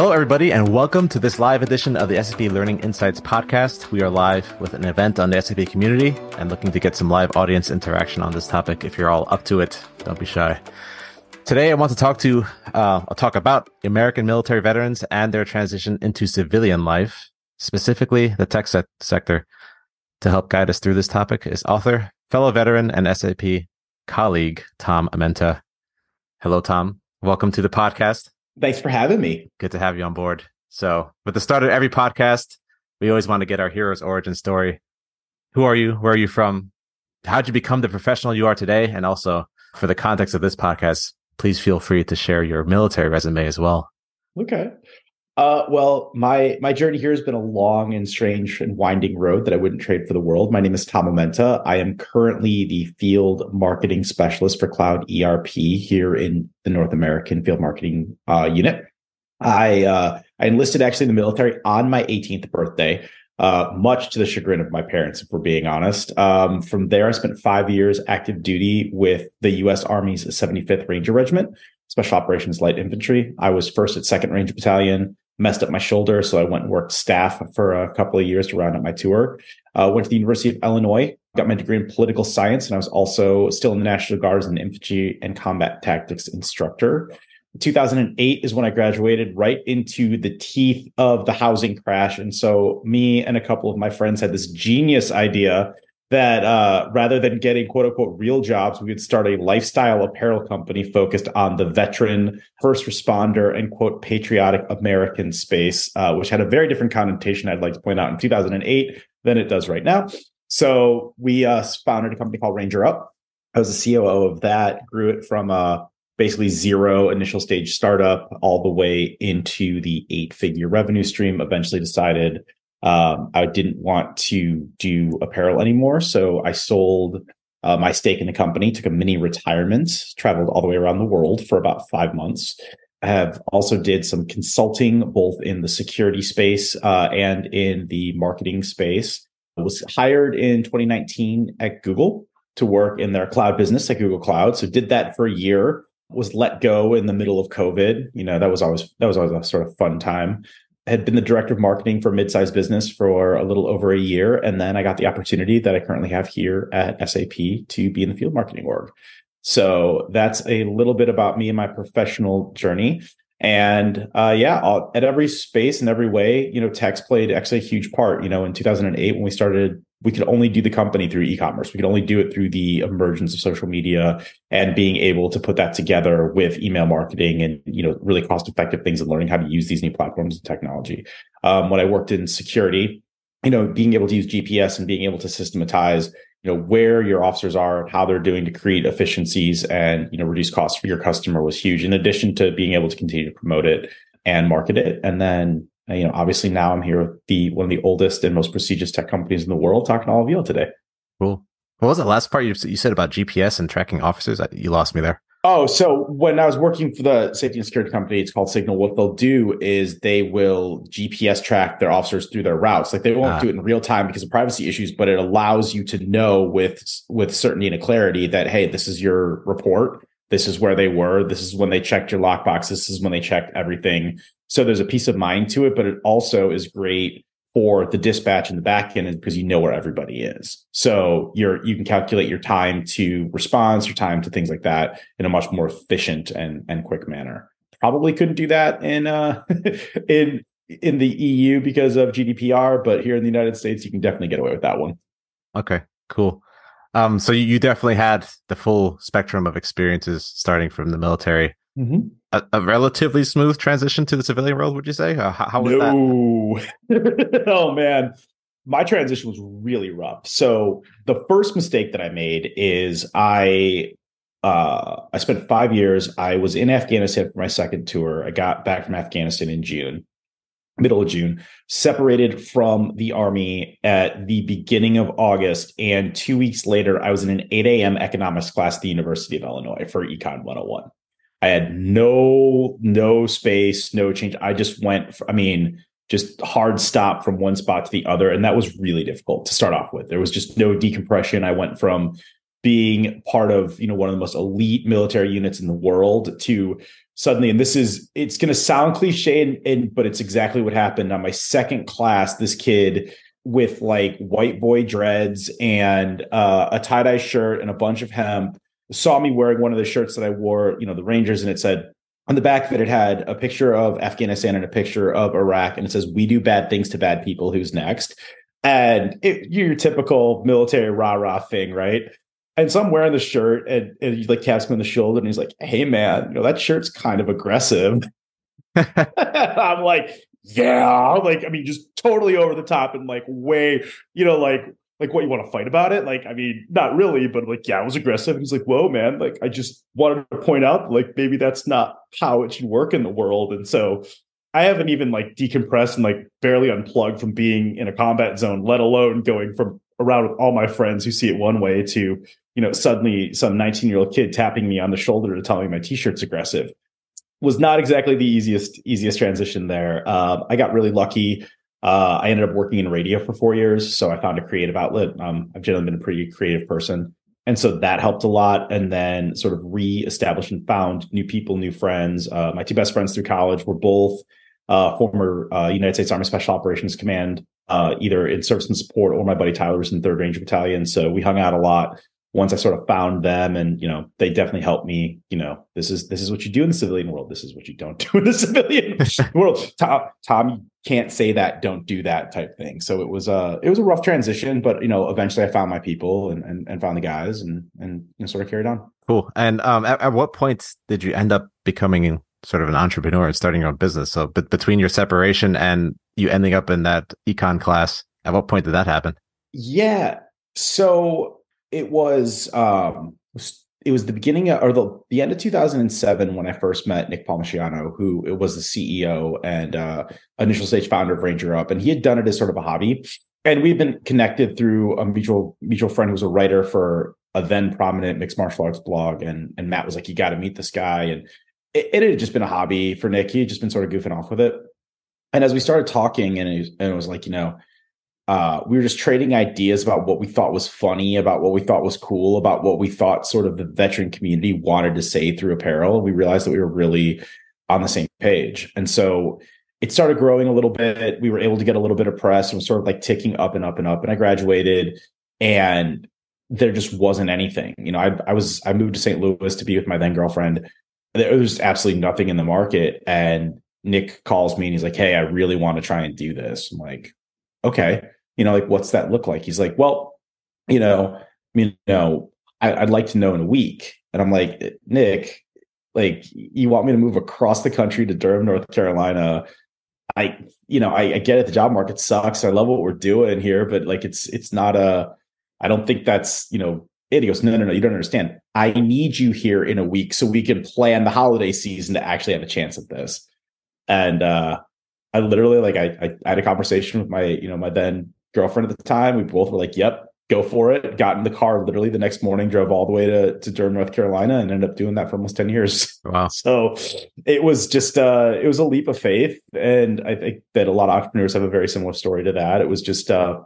Hello, everybody, and welcome to this live edition of the SAP Learning Insights podcast. We are live with an event on the SAP community and looking to get some live audience interaction on this topic. If you're all up to it, don't be shy. Today, I want to talk to, uh, I'll talk about American military veterans and their transition into civilian life, specifically the tech se- sector. To help guide us through this topic is author, fellow veteran, and SAP colleague, Tom Amenta. Hello, Tom. Welcome to the podcast. Thanks for having me. Good to have you on board. So, with the start of every podcast, we always want to get our hero's origin story. Who are you? Where are you from? How'd you become the professional you are today? And also, for the context of this podcast, please feel free to share your military resume as well. Okay. Uh, well, my my journey here has been a long and strange and winding road that I wouldn't trade for the world. My name is Tom Amenta. I am currently the field marketing specialist for Cloud ERP here in the North American field marketing uh, unit. I uh, I enlisted actually in the military on my 18th birthday, uh, much to the chagrin of my parents, if we're being honest. Um, from there, I spent five years active duty with the U.S. Army's 75th Ranger Regiment, Special Operations Light Infantry. I was first at Second Ranger Battalion messed up my shoulder. So I went and worked staff for a couple of years to round up my tour. Uh, went to the University of Illinois, got my degree in political science, and I was also still in the National Guard as an infantry and combat tactics instructor. 2008 is when I graduated right into the teeth of the housing crash. And so me and a couple of my friends had this genius idea that uh, rather than getting quote unquote real jobs, we would start a lifestyle apparel company focused on the veteran, first responder, and quote patriotic American space, uh, which had a very different connotation. I'd like to point out in 2008 than it does right now. So we uh, founded a company called Ranger Up. I was the COO of that, grew it from a basically zero initial stage startup all the way into the eight figure revenue stream. Eventually decided um, I didn't want to do apparel anymore. So I sold uh, my stake in the company, took a mini retirement, traveled all the way around the world for about five months. I have also did some consulting both in the security space uh, and in the marketing space. I was hired in 2019 at Google to work in their cloud business at Google Cloud. So did that for a year. Was let go in the middle of COVID. You know that was always that was always a sort of fun time had been the director of marketing for mid-sized business for a little over a year. And then I got the opportunity that I currently have here at SAP to be in the field marketing org. So that's a little bit about me and my professional journey. And uh, yeah, at every space and every way, you know, text played actually a huge part. You know, in 2008 when we started, we could only do the company through e-commerce. We could only do it through the emergence of social media and being able to put that together with email marketing and you know really cost-effective things and learning how to use these new platforms and technology. Um, when I worked in security, you know, being able to use GPS and being able to systematize you know where your officers are and how they're doing to create efficiencies and you know reduce costs for your customer was huge in addition to being able to continue to promote it and market it and then you know obviously now i'm here with the one of the oldest and most prestigious tech companies in the world talking to all of you today cool what was the last part you, you said about gps and tracking officers you lost me there Oh, so when I was working for the safety and security company, it's called Signal. What they'll do is they will GPS track their officers through their routes. Like they won't ah. do it in real time because of privacy issues, but it allows you to know with with certainty and clarity that hey, this is your report. This is where they were. This is when they checked your lockbox. This is when they checked everything. So there's a peace of mind to it, but it also is great for the dispatch in the back end because you know where everybody is. So you're you can calculate your time to response, your time to things like that in a much more efficient and and quick manner. Probably couldn't do that in uh in in the EU because of GDPR, but here in the United States you can definitely get away with that one. Okay, cool. Um so you definitely had the full spectrum of experiences starting from the military. Mm-hmm a, a, relatively smooth transition to the civilian world, would you say? Uh, how, how was no. that? oh man, my transition was really rough. So the first mistake that I made is I uh, I spent five years. I was in Afghanistan for my second tour. I got back from Afghanistan in June, middle of June, separated from the army at the beginning of August. And two weeks later, I was in an 8 a.m. economics class at the University of Illinois for Econ 101. I had no no space, no change. I just went. For, I mean, just hard stop from one spot to the other, and that was really difficult to start off with. There was just no decompression. I went from being part of you know one of the most elite military units in the world to suddenly and this is it's going to sound cliche and, and, but it's exactly what happened on my second class this kid with like white boy dreads and uh, a tie-dye shirt and a bunch of hemp saw me wearing one of the shirts that i wore you know the rangers and it said on the back that it had a picture of afghanistan and a picture of iraq and it says we do bad things to bad people who's next? And it, your typical military rah rah thing right and so I'm wearing the shirt and, and he like taps me on the shoulder and he's like, Hey man, you know, that shirt's kind of aggressive. I'm like, yeah, like, I mean, just totally over the top and like way, you know, like, like what you want to fight about it? Like, I mean, not really, but like, yeah, it was aggressive. And he's like, whoa, man, like, I just wanted to point out, like, maybe that's not how it should work in the world. And so I haven't even like decompressed and like barely unplugged from being in a combat zone, let alone going from around with all my friends who see it one way to you know, suddenly some 19 year old kid tapping me on the shoulder to tell me my t-shirt's aggressive was not exactly the easiest, easiest transition there. Um, I got really lucky. Uh, I ended up working in radio for four years. So I found a creative outlet. Um, I've generally been a pretty creative person. And so that helped a lot. And then sort of re-established and found new people, new friends. Uh, my two best friends through college were both uh, former uh, United States Army Special Operations Command, uh, either in service and support or my buddy Tyler was in Third Ranger Battalion. So we hung out a lot once I sort of found them and, you know, they definitely helped me, you know, this is, this is what you do in the civilian world. This is what you don't do in the civilian world. Tom, Tom, you can't say that, don't do that type thing. So it was a, it was a rough transition, but, you know, eventually I found my people and, and, and found the guys and, and you know, sort of carried on. Cool. And, um, at, at what point did you end up becoming sort of an entrepreneur and starting your own business? So but between your separation and you ending up in that econ class, at what point did that happen? Yeah. So it was um it was the beginning of, or the, the end of 2007 when I first met Nick Palmisciano, who was the CEO and uh, initial stage founder of Ranger Up, and he had done it as sort of a hobby. And we've been connected through a mutual mutual friend who was a writer for a then prominent mixed martial arts blog, and and Matt was like, "You got to meet this guy," and it, it, had just been a hobby for Nick. He had just been sort of goofing off with it. And as we started talking, and it and it was like, you know, uh, we were just trading ideas about what we thought was funny, about what we thought was cool, about what we thought sort of the veteran community wanted to say through apparel. We realized that we were really on the same page. And so it started growing a little bit. We were able to get a little bit of press and was sort of like ticking up and up and up. And I graduated and there just wasn't anything. You know, I, I was, I moved to St. Louis to be with my then girlfriend. There was absolutely nothing in the market. And Nick calls me and he's like, Hey, I really want to try and do this. I'm like, okay you know, like what's that look like? He's like, well, you know, you know, I, I'd like to know in a week. And I'm like, Nick, like you want me to move across the country to Durham, North Carolina. I, you know, I, I get it. The job market sucks. I love what we're doing here, but like, it's, it's not a, I don't think that's, you know, it. He goes, no, no, no, you don't understand. I need you here in a week so we can plan the holiday season to actually have a chance at this. And, uh, I literally like, I, I had a conversation with my, you know, my then girlfriend at the time. We both were like, yep, go for it. Got in the car literally the next morning, drove all the way to, to Durham, North Carolina, and ended up doing that for almost 10 years. Wow. So it was just uh it was a leap of faith. And I think that a lot of entrepreneurs have a very similar story to that. It was just uh,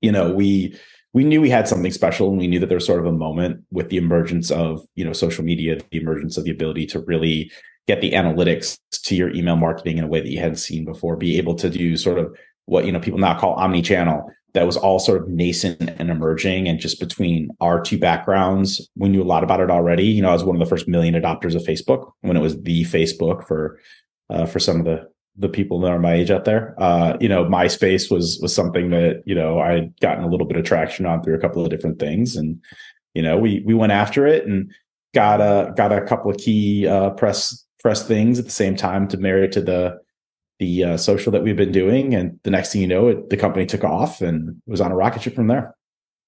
you know, we we knew we had something special and we knew that there was sort of a moment with the emergence of, you know, social media, the emergence of the ability to really get the analytics to your email marketing in a way that you hadn't seen before, be able to do sort of what you know people now call omni-channel that was all sort of nascent and emerging and just between our two backgrounds we knew a lot about it already you know i was one of the first million adopters of facebook when it was the facebook for uh, for some of the the people that are my age out there. Uh, you know myspace was was something that you know i had gotten a little bit of traction on through a couple of different things and you know we we went after it and got a got a couple of key uh, press press things at the same time to marry it to the the uh, social that we've been doing. And the next thing you know, it, the company took off and was on a rocket ship from there.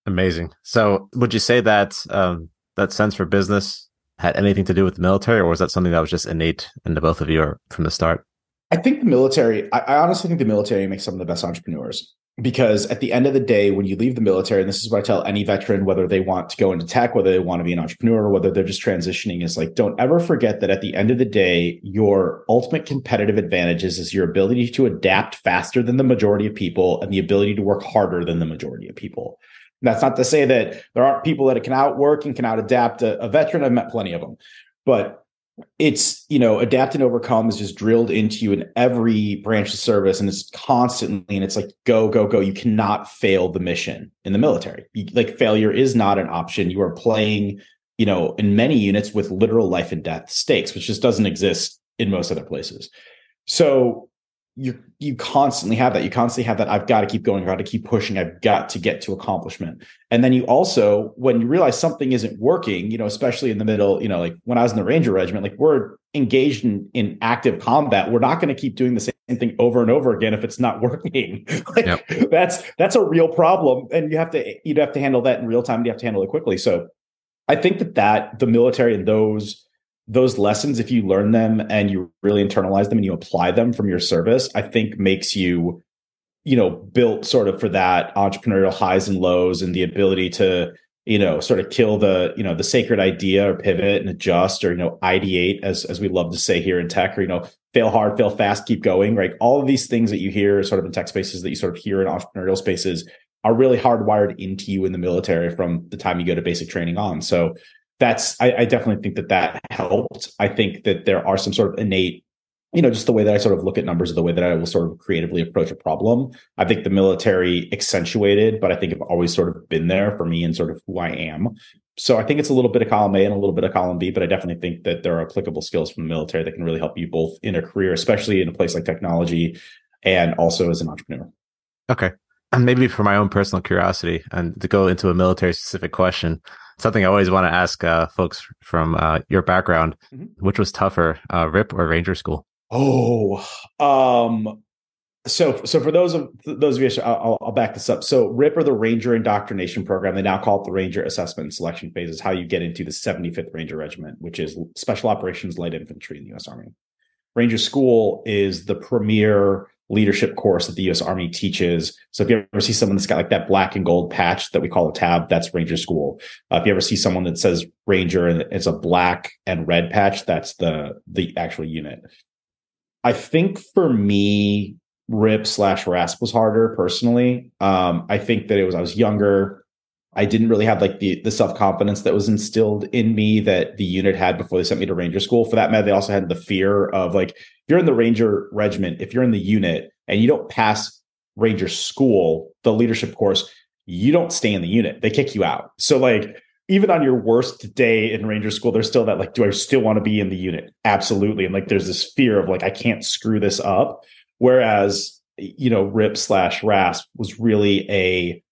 Amazing. So, would you say that um, that sense for business had anything to do with the military, or was that something that was just innate in the both of you from the start? I think the military. I, I honestly think the military makes some of the best entrepreneurs because at the end of the day, when you leave the military, and this is what I tell any veteran, whether they want to go into tech, whether they want to be an entrepreneur, or whether they're just transitioning, is like, don't ever forget that at the end of the day, your ultimate competitive advantages is your ability to adapt faster than the majority of people and the ability to work harder than the majority of people. that's not to say that there aren't people that can outwork and can out adapt a, a veteran. I've met plenty of them, but it's you know adapt and overcome is just drilled into you in every branch of service and it's constantly and it's like go go go. You cannot fail the mission in the military. Like failure is not an option. You are playing you know in many units with literal life and death stakes which just doesn't exist in most other places. So you you constantly have that. You constantly have that. I've got to keep going. I've got to keep pushing. I've got to get to accomplishment. And then you also, when you realize something isn't working, you know, especially in the middle, you know, like when I was in the Ranger Regiment, like we're engaged in in active combat. We're not going to keep doing the same thing over and over again if it's not working. like yep. that's that's a real problem, and you have to you'd have to handle that in real time. You have to handle it quickly. So, I think that that the military and those those lessons, if you learn them and you really internalize them and you apply them from your service, I think makes you, you know, built sort of for that entrepreneurial highs and lows and the ability to, you know, sort of kill the, you know, the sacred idea or pivot and adjust or, you know, ideate as, as we love to say here in tech or, you know, fail hard, fail fast, keep going, right? All of these things that you hear sort of in tech spaces that you sort of hear in entrepreneurial spaces are really hardwired into you in the military from the time you go to basic training on. So that's I, I, definitely think that that helped. I think that there are some sort of innate, you know, just the way that I sort of look at numbers, the way that I will sort of creatively approach a problem. I think the military accentuated, but I think I've always sort of been there for me and sort of who I am. So I think it's a little bit of column A and a little bit of column B, but I definitely think that there are applicable skills from the military that can really help you both in a career, especially in a place like technology, and also as an entrepreneur. Okay. And maybe for my own personal curiosity and to go into a military specific question, something I always want to ask uh, folks from uh, your background, mm-hmm. which was tougher, uh, RIP or Ranger School? Oh, um, so so for those of those of you, I'll, I'll, back this up. So RIP or the Ranger Indoctrination Program, they now call it the Ranger Assessment and Selection Phase, is how you get into the 75th Ranger Regiment, which is Special Operations Light Infantry in the U.S. Army. Ranger School is the premier leadership course that the US Army teaches. So if you ever see someone that's got like that black and gold patch that we call a tab, that's Ranger School. Uh, if you ever see someone that says Ranger and it's a black and red patch, that's the the actual unit. I think for me, RIP slash RASP was harder personally. Um, I think that it was I was younger. I didn't really have like the the self confidence that was instilled in me that the unit had before they sent me to Ranger School. For that matter, they also had the fear of like if you're in the Ranger Regiment, if you're in the unit and you don't pass Ranger School, the leadership course, you don't stay in the unit. They kick you out. So like even on your worst day in Ranger School, there's still that like, do I still want to be in the unit? Absolutely. And like there's this fear of like I can't screw this up. Whereas you know, RIP slash RASP was really a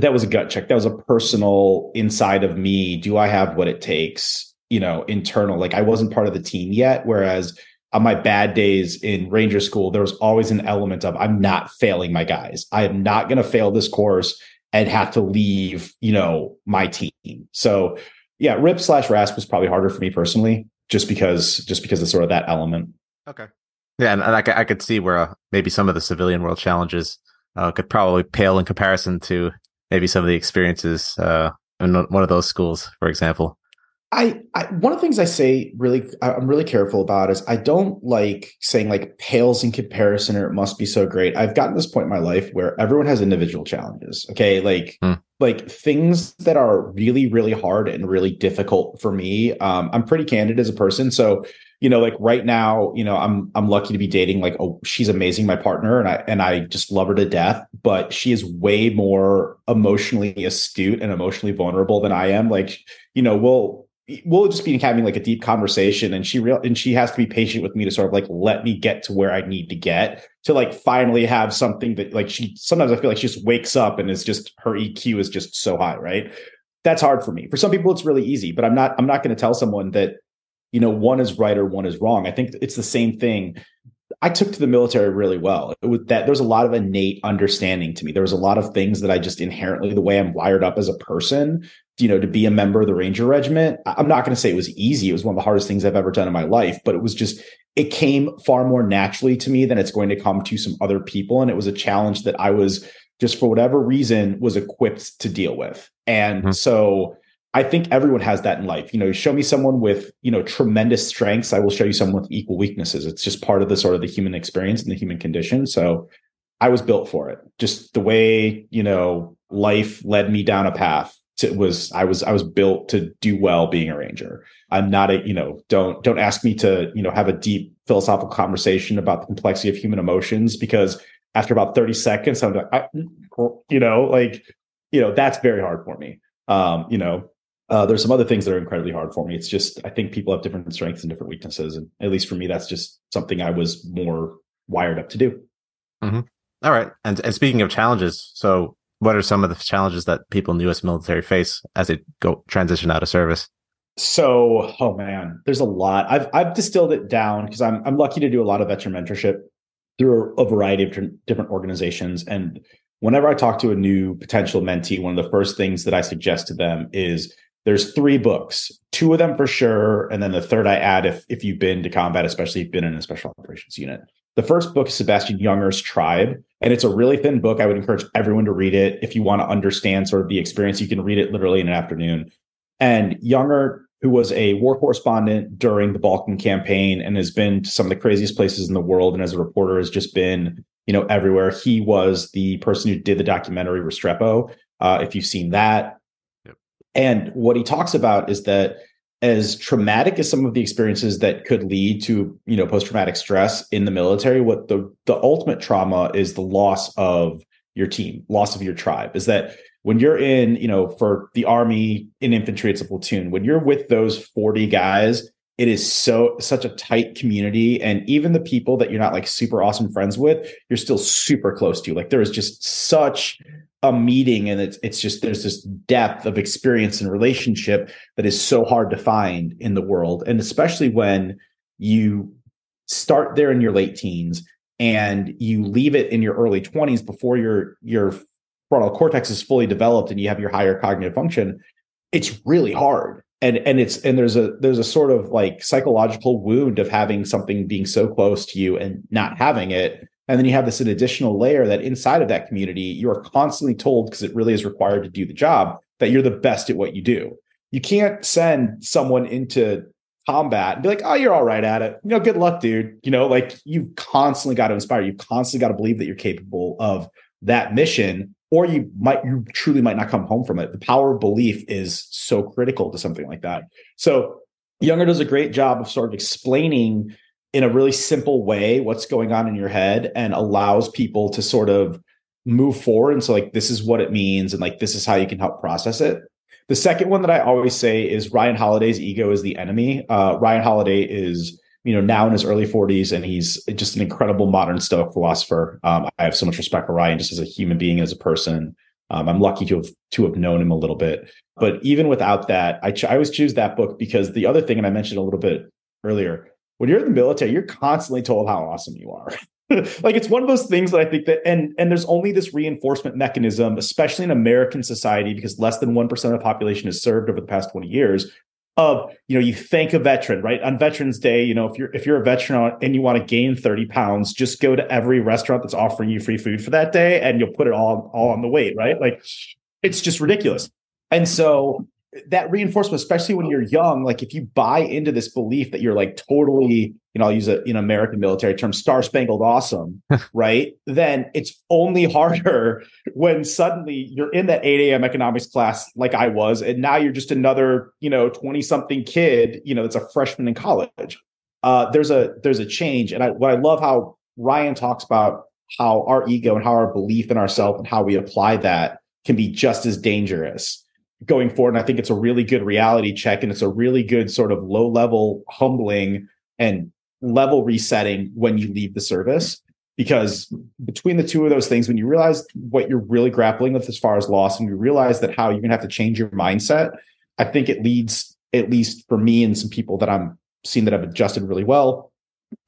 that was a gut check. That was a personal inside of me. Do I have what it takes? You know, internal. Like I wasn't part of the team yet. Whereas on my bad days in Ranger School, there was always an element of I'm not failing my guys. I am not going to fail this course and have to leave. You know, my team. So yeah, RIP slash RASP was probably harder for me personally, just because just because of sort of that element. Okay. Yeah, and, and I, I could see where uh, maybe some of the civilian world challenges uh, could probably pale in comparison to maybe some of the experiences uh, in one of those schools, for example? I, I, one of the things I say really I'm really careful about is I don't like saying like pales in comparison or it must be so great. I've gotten this point in my life where everyone has individual challenges. Okay, like hmm. like things that are really really hard and really difficult for me. Um, I'm pretty candid as a person, so you know, like right now, you know, I'm I'm lucky to be dating like oh, she's amazing, my partner, and I and I just love her to death. But she is way more emotionally astute and emotionally vulnerable than I am. Like, you know, we'll we'll just be having like a deep conversation, and she real and she has to be patient with me to sort of like let me get to where I need to get to like finally have something that like she sometimes I feel like she just wakes up and is just her EQ is just so high, right? That's hard for me. For some people, it's really easy, but I'm not I'm not going to tell someone that you know one is right or one is wrong. I think it's the same thing. I took to the military really well. It was that there's a lot of innate understanding to me. There was a lot of things that i just inherently the way i'm wired up as a person you know to be a member of the ranger regiment i'm not going to say it was easy. It was one of the hardest things i've ever done in my life but it was just it came far more naturally to me than it's going to come to some other people and it was a challenge that i was just for whatever reason was equipped to deal with. And mm-hmm. so I think everyone has that in life. You know, show me someone with, you know, tremendous strengths. I will show you someone with equal weaknesses. It's just part of the sort of the human experience and the human condition. So I was built for it. Just the way, you know, life led me down a path to, was I was I was built to do well being a ranger. I'm not a you know don't don't ask me to you know have a deep philosophical conversation about the complexity of human emotions because after about 30 seconds I'm like I, you know like you know that's very hard for me. Um, you know uh, there's some other things that are incredibly hard for me. It's just I think people have different strengths and different weaknesses, and at least for me, that's just something I was more wired up to do. Mm-hmm. All right, and and speaking of challenges, so what are some of the challenges that people in the U.S. military face as they go transition out of service? So, oh man, there's a lot. I've I've distilled it down because I'm I'm lucky to do a lot of veteran mentorship through a variety of different organizations, and whenever I talk to a new potential mentee, one of the first things that I suggest to them is there's three books, two of them for sure, and then the third I add if if you've been to combat, especially if you've been in a special operations unit. The first book is Sebastian Junger's Tribe, and it's a really thin book. I would encourage everyone to read it if you want to understand sort of the experience. You can read it literally in an afternoon. And Junger, who was a war correspondent during the Balkan campaign and has been to some of the craziest places in the world, and as a reporter has just been you know everywhere. He was the person who did the documentary Restrepo. Uh, if you've seen that, and what he talks about is that as traumatic as some of the experiences that could lead to, you know, post-traumatic stress in the military, what the the ultimate trauma is the loss of your team, loss of your tribe. Is that when you're in, you know, for the army in infantry, it's a platoon. When you're with those 40 guys, it is so such a tight community. And even the people that you're not like super awesome friends with, you're still super close to. Like there is just such a meeting and it's it's just there's this depth of experience and relationship that is so hard to find in the world and especially when you start there in your late teens and you leave it in your early 20s before your your frontal cortex is fully developed and you have your higher cognitive function it's really hard and and it's and there's a there's a sort of like psychological wound of having something being so close to you and not having it and then you have this an additional layer that inside of that community, you are constantly told, because it really is required to do the job, that you're the best at what you do. You can't send someone into combat and be like, oh, you're all right at it. You know, good luck, dude. You know, like you've constantly got to inspire. You've constantly got to believe that you're capable of that mission, or you might, you truly might not come home from it. The power of belief is so critical to something like that. So Junger does a great job of sort of explaining in a really simple way what's going on in your head and allows people to sort of move forward and so like this is what it means and like this is how you can help process it the second one that i always say is ryan holiday's ego is the enemy uh, ryan holiday is you know now in his early 40s and he's just an incredible modern stoic philosopher um, i have so much respect for ryan just as a human being as a person um, i'm lucky to have to have known him a little bit but even without that i, ch- I always choose that book because the other thing and i mentioned a little bit earlier when you're in the military, you're constantly told how awesome you are. like it's one of those things that I think that and and there's only this reinforcement mechanism, especially in American society, because less than one percent of the population has served over the past 20 years. Of you know, you thank a veteran, right? On Veterans Day, you know, if you're if you're a veteran and you want to gain 30 pounds, just go to every restaurant that's offering you free food for that day and you'll put it all all on the weight, right? Like it's just ridiculous. And so that reinforcement, especially when you're young, like if you buy into this belief that you're like totally, you know, I'll use a you know American military term, star spangled awesome, right? Then it's only harder when suddenly you're in that 8 a.m. economics class like I was, and now you're just another, you know, 20 something kid, you know, that's a freshman in college. Uh, there's a there's a change, and I what I love how Ryan talks about how our ego and how our belief in ourselves and how we apply that can be just as dangerous going forward. And I think it's a really good reality check and it's a really good sort of low level humbling and level resetting when you leave the service. Because between the two of those things, when you realize what you're really grappling with as far as loss, and you realize that how you're going to have to change your mindset, I think it leads, at least for me and some people that I'm seeing that I've adjusted really well,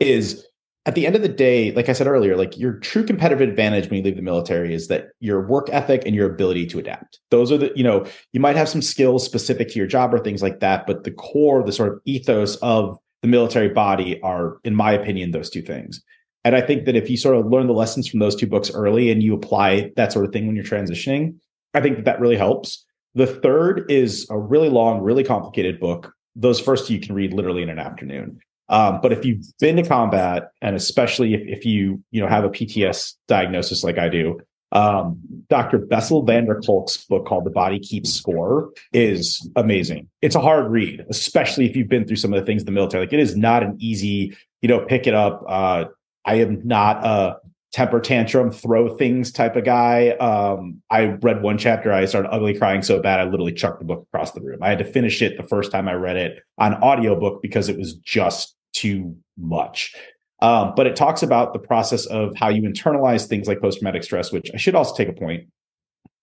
is at the end of the day, like I said earlier, like your true competitive advantage when you leave the military is that your work ethic and your ability to adapt. Those are the, you know, you might have some skills specific to your job or things like that, but the core, the sort of ethos of the military body are, in my opinion, those two things. And I think that if you sort of learn the lessons from those two books early and you apply that sort of thing when you're transitioning, I think that that really helps. The third is a really long, really complicated book. Those first you can read literally in an afternoon. Um, but if you've been to combat, and especially if, if you you know have a PTS diagnosis like I do, Um, Dr. Bessel van der Kolk's book called The Body Keeps Score is amazing. It's a hard read, especially if you've been through some of the things in the military. Like it is not an easy, you know, pick it up. Uh, I am not a temper tantrum, throw things type of guy. Um, I read one chapter, I started ugly crying so bad, I literally chucked the book across the room. I had to finish it the first time I read it on audiobook because it was just too much. Um, but it talks about the process of how you internalize things like post traumatic stress, which I should also take a point.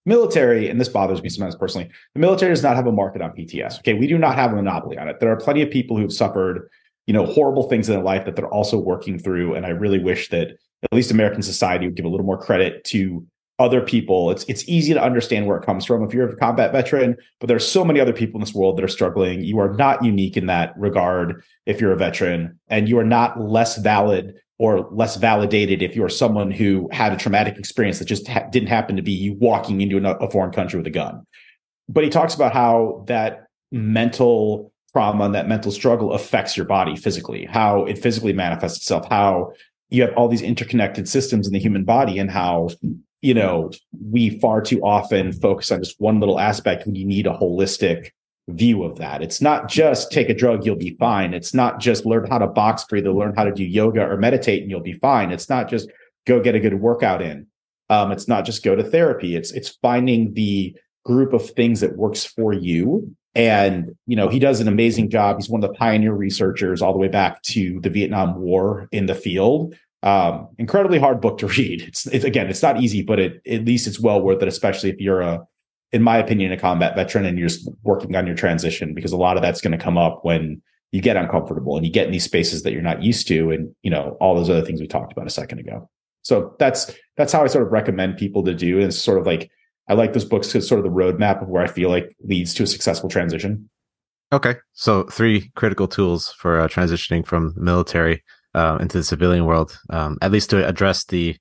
Military, and this bothers me sometimes personally, the military does not have a market on PTS. Okay. We do not have a monopoly on it. There are plenty of people who've suffered, you know, horrible things in their life that they're also working through. And I really wish that at least American society would give a little more credit to other people. It's it's easy to understand where it comes from if you're a combat veteran, but there's so many other people in this world that are struggling. You are not unique in that regard if you're a veteran, and you are not less valid or less validated if you're someone who had a traumatic experience that just ha- didn't happen to be you walking into a, a foreign country with a gun. But he talks about how that mental trauma and that mental struggle affects your body physically, how it physically manifests itself, how you have all these interconnected systems in the human body and how you know, we far too often focus on just one little aspect when you need a holistic view of that. It's not just take a drug, you'll be fine. It's not just learn how to box breathe or learn how to do yoga or meditate and you'll be fine. It's not just go get a good workout in. Um, it's not just go to therapy. It's it's finding the group of things that works for you. And you know, he does an amazing job. He's one of the pioneer researchers all the way back to the Vietnam War in the field um, incredibly hard book to read. It's, it's again, it's not easy, but it, at least it's well worth it, especially if you're a, in my opinion, a combat veteran and you're working on your transition because a lot of that's going to come up when you get uncomfortable and you get in these spaces that you're not used to, and you know all those other things we talked about a second ago. So that's that's how I sort of recommend people to do. And it's sort of like I like those books because sort of the roadmap of where I feel like leads to a successful transition. Okay, so three critical tools for uh, transitioning from military uh, into the civilian world, um, at least to address the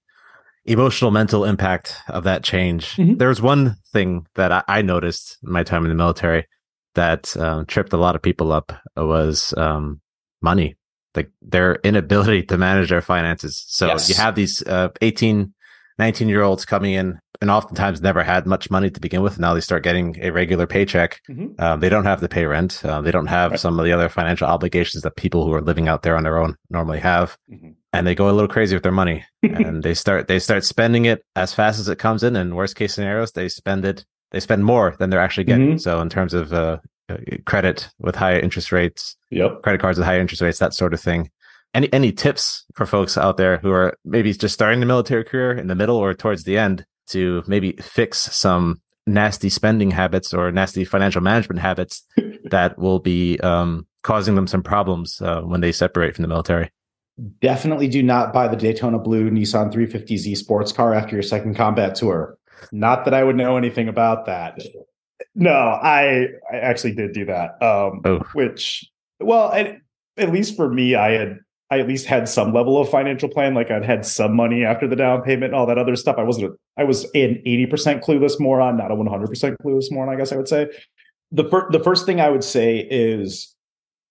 emotional mental impact of that change. Mm-hmm. There was one thing that I, I, noticed in my time in the military that um, tripped a lot of people up was um, money, like their inability to manage their finances. So yes. you have these uh, 18, 19 year olds coming in and oftentimes never had much money to begin with. Now they start getting a regular paycheck. Mm-hmm. Um, they don't have to pay rent. Uh, they don't have right. some of the other financial obligations that people who are living out there on their own normally have. Mm-hmm. And they go a little crazy with their money and they start, they start spending it as fast as it comes in. And worst case scenarios, they spend it, they spend more than they're actually getting. Mm-hmm. So in terms of, uh, uh credit with higher interest rates, yep. credit cards with higher interest rates, that sort of thing any any tips for folks out there who are maybe just starting the military career in the middle or towards the end to maybe fix some nasty spending habits or nasty financial management habits that will be um, causing them some problems uh, when they separate from the military. Definitely do not buy the Daytona Blue Nissan 350Z sports car after your second combat tour. Not that I would know anything about that. No, I I actually did do that. Um, oh. Which, well, at, at least for me, I had I at least had some level of financial plan. Like I'd had some money after the down payment and all that other stuff. I wasn't, a, I was an 80% clueless moron, not a 100% clueless moron, I guess I would say. The, fir- the first thing I would say is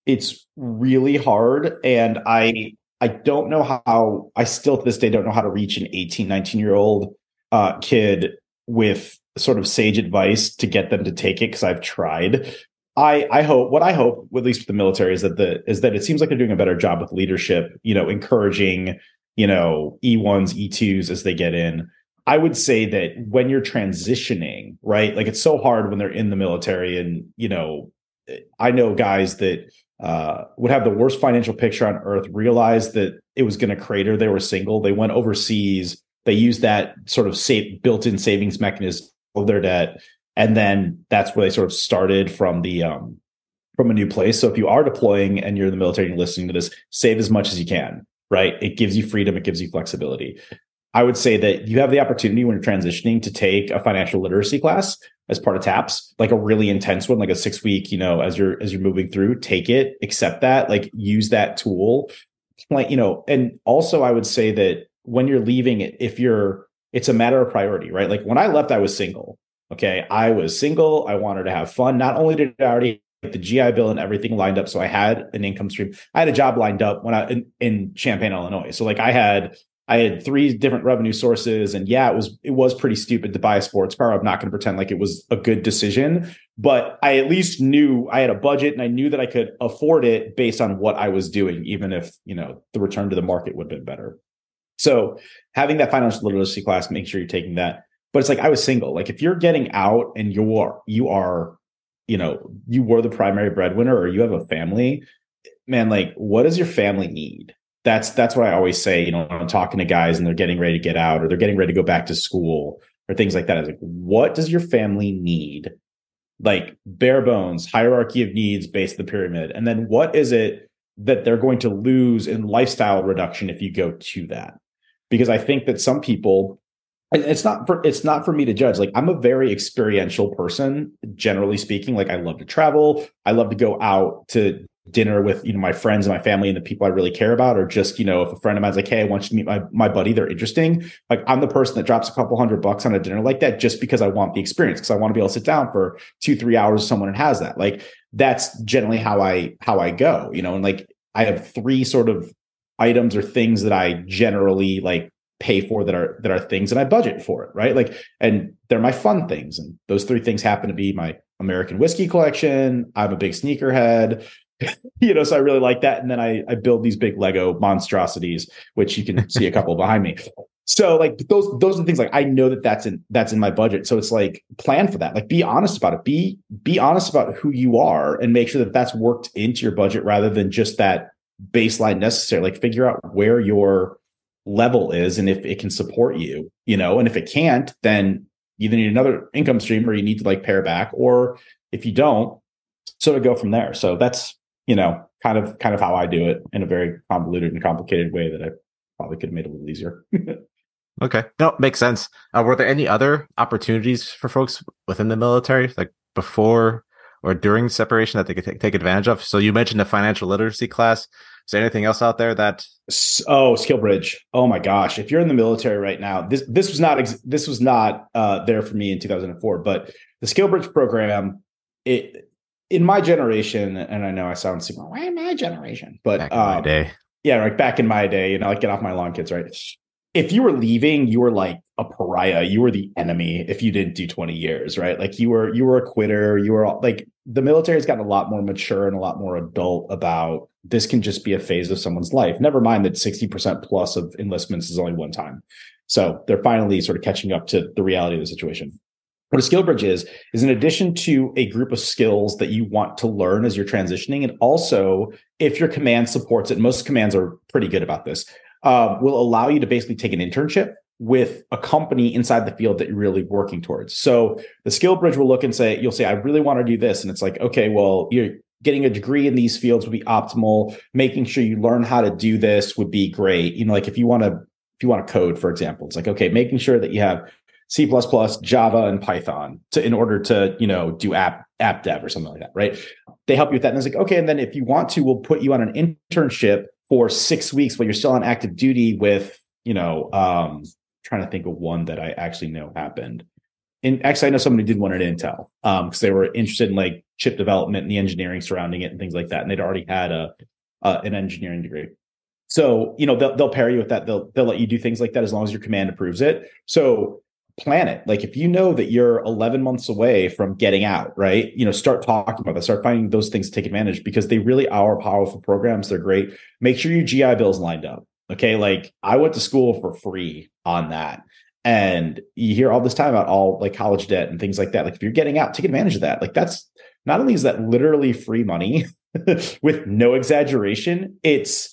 it's really hard. And I, I don't know how, I still to this day don't know how to reach an 18, 19 year old uh, kid with sort of sage advice to get them to take it because I've tried. I I hope what I hope, at least with the military, is that the is that it seems like they're doing a better job with leadership. You know, encouraging you know E ones, E twos as they get in. I would say that when you're transitioning, right? Like it's so hard when they're in the military, and you know, I know guys that uh, would have the worst financial picture on earth, realized that it was going to crater. They were single. They went overseas. They used that sort of safe, built-in savings mechanism of their debt and then that's where they sort of started from the um, from a new place. So if you are deploying and you're in the military and you're listening to this, save as much as you can. Right? It gives you freedom. It gives you flexibility. I would say that you have the opportunity when you're transitioning to take a financial literacy class as part of TAPS, like a really intense one, like a six week, you know, as you're as you're moving through, take it, accept that, like use that tool. Like, you know, and also I would say that when you're leaving, it, if you're it's a matter of priority, right? Like when I left, I was single. Okay. I was single. I wanted to have fun. Not only did I already the GI Bill and everything lined up. So I had an income stream. I had a job lined up when I in, in Champaign, Illinois. So like I had I had three different revenue sources, and yeah, it was it was pretty stupid to buy a sports car. I'm not going to pretend like it was a good decision, but I at least knew I had a budget and I knew that I could afford it based on what I was doing, even if you know the return to the market would have been better. So having that financial literacy class, make sure you're taking that. But it's like I was single. Like if you're getting out and you are you are, you know, you were the primary breadwinner or you have a family, man, like what does your family need? that's that's what I always say. You know, when I'm talking to guys and they're getting ready to get out or they're getting ready to go back to school or things like that. Like, what does your family need? Like bare bones hierarchy of needs based the pyramid, and then what is it that they're going to lose in lifestyle reduction if you go to that? Because I think that some people it's not for it's not for me to judge like i'm a very experiential person generally speaking like i love to travel i love to go out to dinner with you know my friends and my family and the people I really care about, or just you know if a friend of mine's like, hey, I want you to meet my my buddy, they're interesting. Like I'm the person that drops a couple hundred bucks on a dinner like that just because I want the experience because I want to be able to sit down for two three hours with someone and has that. Like that's generally how I how I go, you know, and like I have three sort of items or things that I generally like pay for that are that are things and I budget for it, right? Like and they're my fun things and those three things happen to be my American whiskey collection. I'm a big sneakerhead. you know, so I really like that. And then I, I build these big Lego monstrosities, which you can see a couple behind me. So like those those are the things like I know that that's in that's in my budget. So it's like plan for that. Like be honest about it. Be be honest about who you are and make sure that that's worked into your budget rather than just that baseline necessary. Like figure out where your level is and if it can support you, you know, and if it can't, then you either need another income stream or you need to like pare back or if you don't, sort of go from there. So that's you know, kind of kind of how I do it in a very convoluted and complicated way that I probably could have made a little easier. okay, no, makes sense. Uh, were there any other opportunities for folks within the military, like before or during separation, that they could take, take advantage of? So you mentioned the financial literacy class. Is there anything else out there that? Oh, SkillBridge. Oh my gosh! If you're in the military right now, this this was not this was not uh, there for me in 2004, but the SkillBridge program it in my generation, and I know I sound super, why my generation? But back in um, my day. Yeah, like back in my day, you know, like get off my lawn, kids, right? If you were leaving, you were like a pariah. You were the enemy if you didn't do 20 years, right? Like you were you were a quitter. You were like the military's gotten a lot more mature and a lot more adult about this can just be a phase of someone's life. Never mind that 60% plus of enlistments is only one time. So they're finally sort of catching up to the reality of the situation. What a SkillBridge is, is in addition to a group of skills that you want to learn as you're transitioning, and also if your command supports it, most commands are pretty good about this, uh, will allow you to basically take an internship with a company inside the field that you're really working towards. So the SkillBridge will look and say, you'll say, I really want to do this. And it's like, okay, well, you're getting a degree in these fields would be optimal. Making sure you learn how to do this would be great. You know, like if you want to, if you want to code, for example, it's like, okay, making sure that you have C++, Java, and Python to in order to you know do app app dev or something like that, right? They help you with that, and it's like okay, and then if you want to, we'll put you on an internship for six weeks while you're still on active duty with you know um trying to think of one that I actually know happened. In actually, I know somebody did one at Intel um because they were interested in like chip development and the engineering surrounding it and things like that, and they'd already had a an engineering degree. So you know they'll they'll pair you with that. They'll they'll let you do things like that as long as your command approves it. So plan it. Like if you know that you're 11 months away from getting out, right? You know, start talking about that. Start finding those things to take advantage because they really are powerful programs. They're great. Make sure your GI Bill's lined up. Okay. Like I went to school for free on that. And you hear all this time about all like college debt and things like that. Like if you're getting out, take advantage of that. Like that's not only is that literally free money with no exaggeration, it's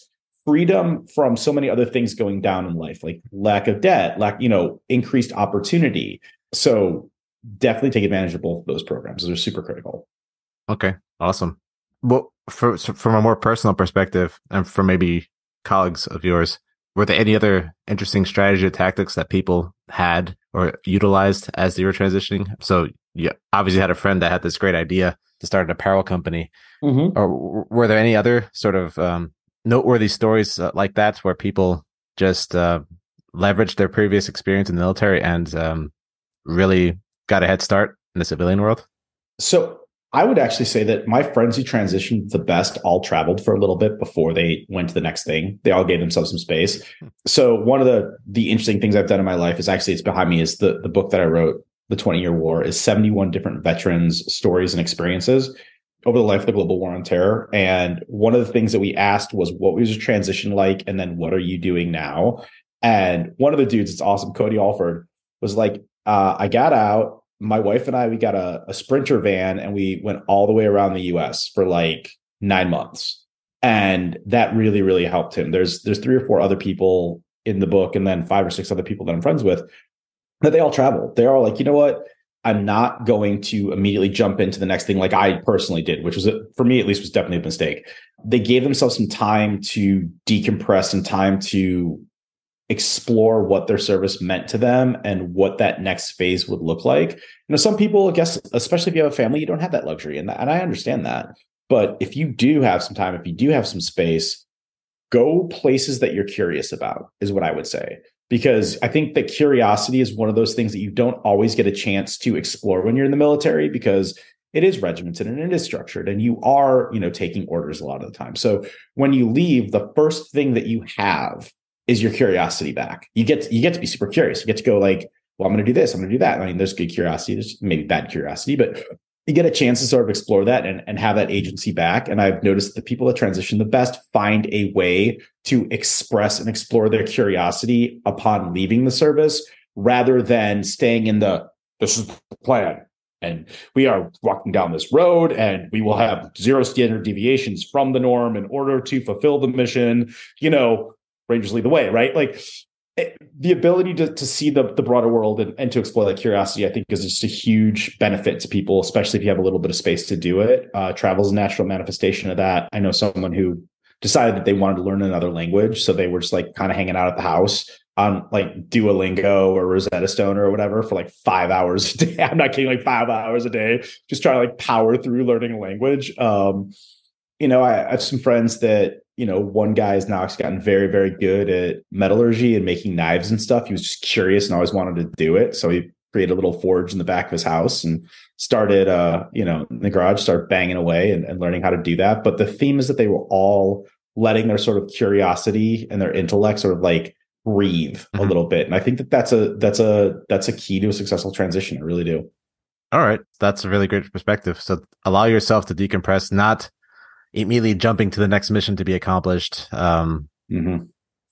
freedom from so many other things going down in life, like lack of debt, lack, you know, increased opportunity. So definitely take advantage of both of those programs. They're super critical. Okay, awesome. Well, for, from a more personal perspective, and for maybe colleagues of yours, were there any other interesting strategy or tactics that people had or utilized as they were transitioning? So you obviously had a friend that had this great idea to start an apparel company. Mm-hmm. Or were there any other sort of um, noteworthy stories uh, like that where people just uh, leveraged their previous experience in the military and um, really got a head start in the civilian world? So I would actually say that my friends who transitioned the best all traveled for a little bit before they went to the next thing. They all gave themselves some space. So one of the the interesting things I've done in my life is actually it's behind me is the the book that I wrote, The 20 Year War, is 71 different veterans' stories and experiences over the life of the global war on terror. And one of the things that we asked was what was your transition like? And then what are you doing now? And one of the dudes, it's awesome, Cody Alford, was like, uh, I got out my wife and I, we got a, a sprinter van and we went all the way around the US for like nine months. And that really, really helped him. There's there's three or four other people in the book, and then five or six other people that I'm friends with that they all travel. They're all like, you know what? I'm not going to immediately jump into the next thing like I personally did, which was a, for me at least was definitely a mistake. They gave themselves some time to decompress and time to explore what their service meant to them and what that next phase would look like. You know, some people, I guess, especially if you have a family, you don't have that luxury, and, and I understand that. But if you do have some time, if you do have some space, go places that you're curious about, is what I would say. Because I think that curiosity is one of those things that you don't always get a chance to explore when you're in the military because it is regimented and it is structured and you are, you know, taking orders a lot of the time. So when you leave, the first thing that you have is your curiosity back. You get to, you get to be super curious. You get to go like, well, I'm going to do this. I'm going to do that. I mean, there's good curiosity. There's maybe bad curiosity, but you get a chance to sort of explore that and, and have that agency back. And I've noticed the people that transition the best find a way to express and explore their curiosity upon leaving the service rather than staying in the, this is the plan. And we are walking down this road and we will have zero standard deviations from the norm in order to fulfill the mission. You know, Rangers lead the way, right? Like the ability to, to see the, the broader world and, and to explore that curiosity, I think is just a huge benefit to people, especially if you have a little bit of space to do it. Uh, travel is a natural manifestation of that. I know someone who decided that they wanted to learn another language. So they were just like kind of hanging out at the house on like Duolingo or Rosetta Stone or whatever for like five hours a day. I'm not kidding, like five hours a day, just trying to like power through learning a language. Um, you know, I, I have some friends that you know, one guy has now gotten very, very good at metallurgy and making knives and stuff. He was just curious and always wanted to do it. So he created a little forge in the back of his house and started, uh, you know, in the garage, start banging away and, and learning how to do that. But the theme is that they were all letting their sort of curiosity and their intellect sort of like breathe mm-hmm. a little bit. And I think that that's a, that's a, that's a key to a successful transition. I really do. All right. That's a really great perspective. So allow yourself to decompress, not immediately jumping to the next mission to be accomplished. Um, mm-hmm.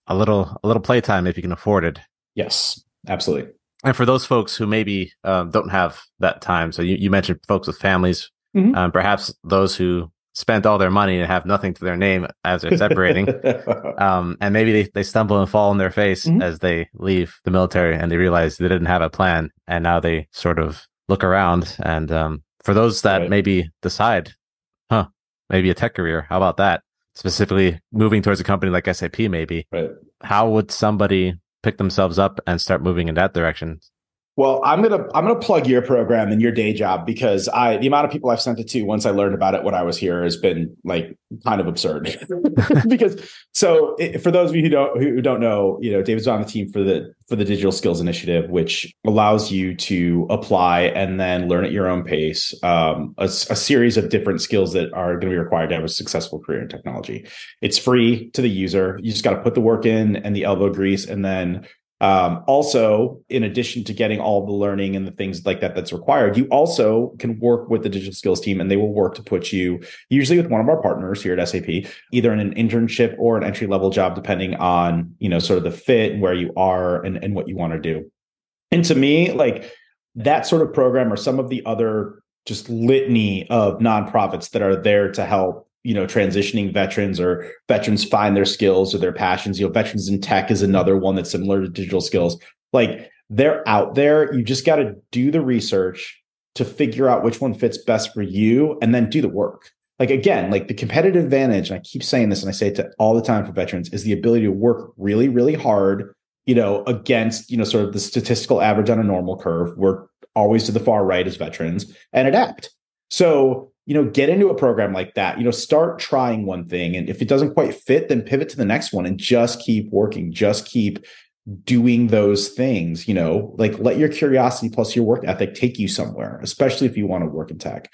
A little, a little playtime if you can afford it. Yes, absolutely. And for those folks who maybe um, don't have that time, so you, you mentioned folks with families, mm-hmm. um, perhaps those who spent all their money and have nothing to their name as they're separating, um, and maybe they, they stumble and fall on their face mm-hmm. as they leave the military and they realize they didn't have a plan, and now they sort of look around. And um, for those that right. maybe decide maybe a tech career. How about that? Specifically moving towards a company like SAP, maybe. Right. How would somebody pick themselves up and start moving in that direction? Well, I'm gonna I'm gonna plug your program and your day job because I the amount of people I've sent it to once I learned about it when I was here has been like kind of absurd. because so it, for those of you who don't who don't know, you know, David's on the team for the for the Digital Skills Initiative, which allows you to apply and then learn at your own pace um, a, a series of different skills that are going to be required to have a successful career in technology. It's free to the user. You just got to put the work in and the elbow grease, and then um, also, in addition to getting all the learning and the things like that that's required, you also can work with the digital skills team and they will work to put you, usually with one of our partners here at SAP, either in an internship or an entry level job, depending on, you know, sort of the fit and where you are and, and what you want to do. And to me, like that sort of program or some of the other just litany of nonprofits that are there to help you know transitioning veterans or veterans find their skills or their passions. You know veterans in tech is another one that's similar to digital skills. Like they're out there. You just got to do the research to figure out which one fits best for you and then do the work. Like again like the competitive advantage and i keep saying this and i say it to all the time for veterans is the ability to work really really hard you know against you know sort of the statistical average on a normal curve. We're always to the far right as veterans and adapt. So you know, get into a program like that. You know, start trying one thing. And if it doesn't quite fit, then pivot to the next one and just keep working, just keep doing those things. You know, like let your curiosity plus your work ethic take you somewhere, especially if you want to work in tech.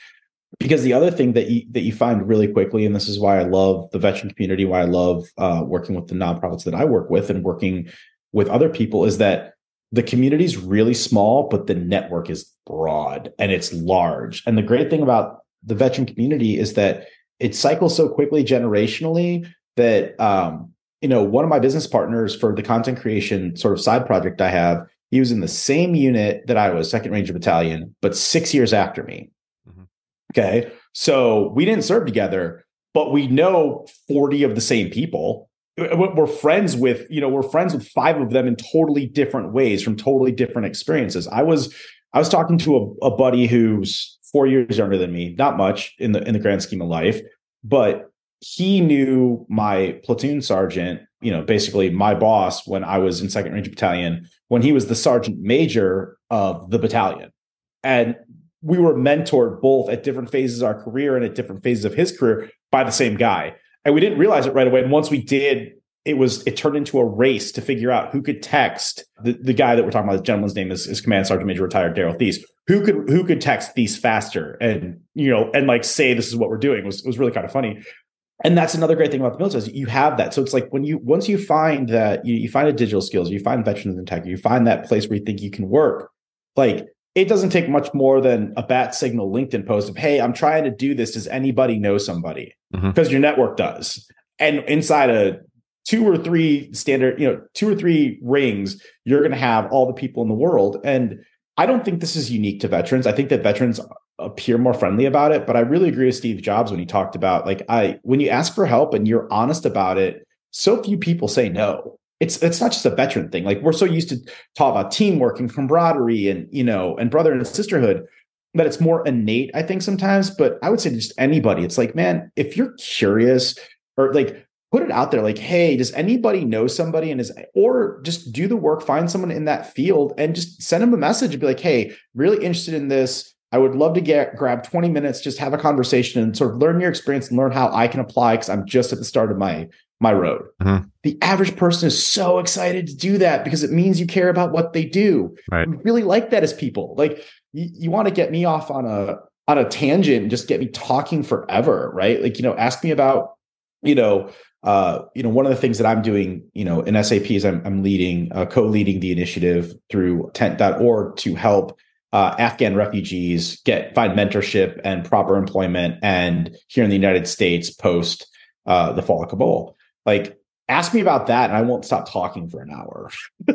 because the other thing that you that you find really quickly, and this is why I love the veteran community, why I love uh, working with the nonprofits that I work with, and working with other people, is that the community is really small, but the network is broad and it's large. And the great thing about the veteran community is that it cycles so quickly generationally that um, you know one of my business partners for the content creation sort of side project I have, he was in the same unit that I was, Second Ranger Battalion, but six years after me. Okay. So we didn't serve together, but we know 40 of the same people. We're friends with, you know, we're friends with five of them in totally different ways from totally different experiences. I was, I was talking to a, a buddy who's four years younger than me, not much in the in the grand scheme of life, but he knew my platoon sergeant, you know, basically my boss when I was in Second Ranger Battalion, when he was the sergeant major of the battalion. And we were mentored both at different phases of our career and at different phases of his career by the same guy. And we didn't realize it right away. And once we did, it was it turned into a race to figure out who could text the, the guy that we're talking about. The gentleman's name is, is Command Sergeant Major retired Daryl Thies. Who could who could text Thies faster and you know and like say this is what we're doing was was really kind of funny. And that's another great thing about the military is you have that. So it's like when you once you find that you, you find a digital skills, you find veterans in tech, you find that place where you think you can work. Like it doesn't take much more than a bat signal LinkedIn post of, Hey, I'm trying to do this. Does anybody know somebody? Because mm-hmm. your network does. And inside a two or three standard, you know, two or three rings, you're going to have all the people in the world. And I don't think this is unique to veterans. I think that veterans appear more friendly about it, but I really agree with Steve Jobs when he talked about like I when you ask for help and you're honest about it, so few people say no it's it's not just a veteran thing. Like we're so used to talk about teamwork and camaraderie and you know and brother and sisterhood that it's more innate, I think sometimes. But I would say just anybody. It's like, man, if you're curious or like put it out there, like, hey, does anybody know somebody and is or just do the work, find someone in that field and just send them a message and be like, hey, really interested in this. I would love to get grab 20 minutes, just have a conversation and sort of learn your experience and learn how I can apply because I'm just at the start of my my road. Mm-hmm. The average person is so excited to do that because it means you care about what they do. Right. We really like that as people. Like you, you want to get me off on a on a tangent and just get me talking forever, right? Like, you know, ask me about, you know, uh, you know, one of the things that I'm doing, you know, in SAP is I'm, I'm leading, uh, co-leading the initiative through tent.org to help uh, Afghan refugees get find mentorship and proper employment, and here in the United States post uh, the fall of Kabul like ask me about that and I won't stop talking for an hour.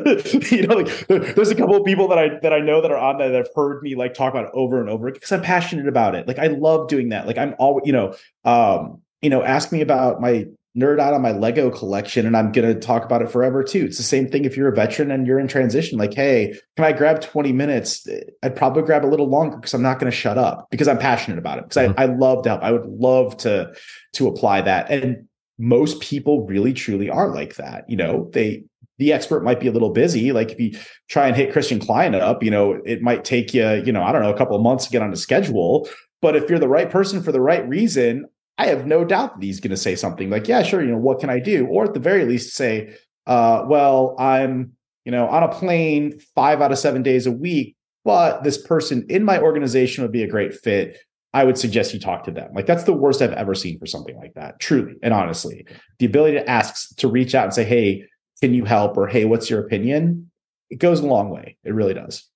you know, like there's a couple of people that I that I know that are on that that have heard me like talk about it over and over because I'm passionate about it. Like I love doing that. Like I'm always, you know, um, you know, ask me about my nerd out on my Lego collection and I'm going to talk about it forever too. It's the same thing if you're a veteran and you're in transition. Like, hey, can I grab 20 minutes? I'd probably grab a little longer because I'm not going to shut up because I'm passionate about it. Because mm-hmm. I, I love to help. I would love to to apply that. And most people really truly are like that. You know, they the expert might be a little busy. Like if you try and hit Christian Klein up, you know, it might take you, you know, I don't know, a couple of months to get on a schedule. But if you're the right person for the right reason, I have no doubt that he's going to say something like, yeah, sure, you know, what can I do? Or at the very least say, uh, well, I'm, you know, on a plane five out of seven days a week, but this person in my organization would be a great fit. I would suggest you talk to them. Like that's the worst I've ever seen for something like that. Truly and honestly, the ability to ask to reach out and say, "Hey, can you help?" or "Hey, what's your opinion?" It goes a long way. It really does.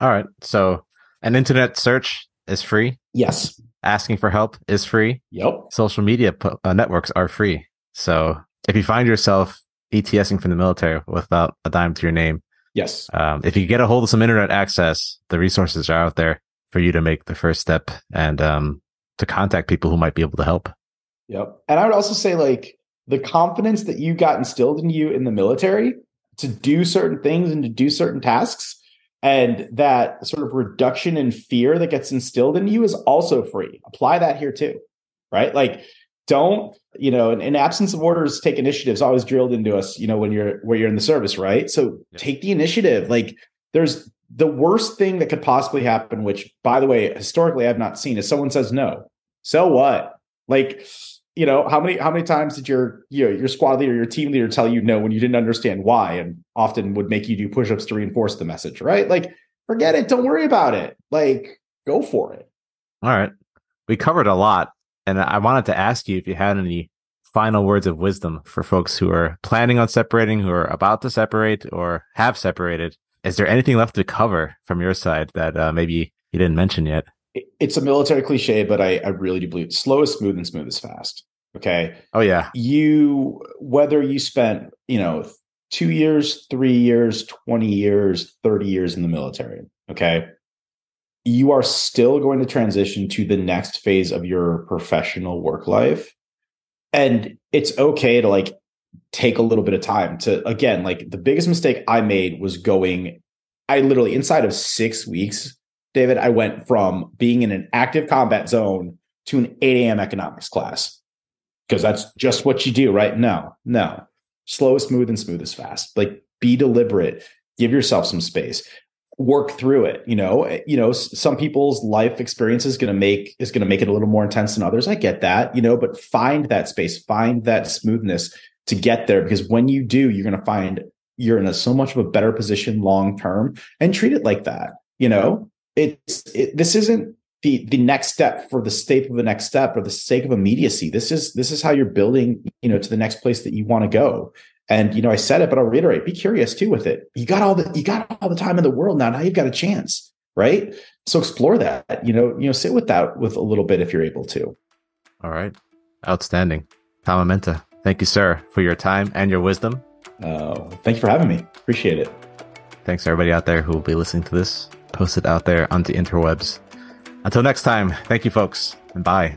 All right. So, an internet search is free. Yes. Asking for help is free. Yep. Social media uh, networks are free. So, if you find yourself ETSing from the military without a dime to your name, yes. Um, if you get a hold of some internet access, the resources are out there for you to make the first step and um, to contact people who might be able to help. Yep. And I would also say, like, the confidence that you got instilled in you in the military to do certain things and to do certain tasks, and that sort of reduction in fear that gets instilled in you is also free. Apply that here too, right? Like, don't you know in, absence of orders take initiatives always drilled into us you know when you're where you're in the service right so take the initiative like there's the worst thing that could possibly happen, which by the way, historically I've not seen, is someone says no. So what? Like, you know, how many how many times did your you know, your squad leader, your team leader tell you no when you didn't understand why, and often would make you do push-ups to reinforce the message, right? Like, forget it, don't worry about it. Like, go for it. All right. we covered a lot, and I wanted to ask you if you had any final words of wisdom for folks who are planning on separating, who are about to separate, or have separated. Is there anything left to cover from your side that uh, maybe you didn't mention yet? It's a military cliche, but I, I really do believe slow is smooth and smooth is fast. Okay. Oh yeah. You whether you spent you know two years, three years, twenty years, thirty years in the military. Okay. You are still going to transition to the next phase of your professional work life. And it's okay to like take a little bit of time to again like the biggest mistake i made was going i literally inside of six weeks david i went from being in an active combat zone to an 8 a.m economics class. Because that's just what you do right? No no. Slow is smooth and smooth is fast. Like be deliberate. Give yourself some space. Work through it you know? Eh, you know some people's life experience is going to make is going to make it a little more intense than others. I get that you know? But find that space find that smoothness to get there because when you do, you're going to find you're in a so much of a better position long term and treat it like that. You know, it's it, this isn't the the next step for the sake of the next step or the sake of immediacy. This is this is how you're building, you know, to the next place that you want to go. And you know, I said it, but I'll reiterate: be curious too with it. You got all the you got all the time in the world now. Now you've got a chance, right? So explore that. You know, you know, sit with that with a little bit if you're able to. All right, outstanding, Tom Amenta. Thank you, sir, for your time and your wisdom. Uh, thank you for having me. Appreciate it. Thanks, everybody out there who will be listening to this. Post it out there on the interwebs. Until next time, thank you, folks, and bye.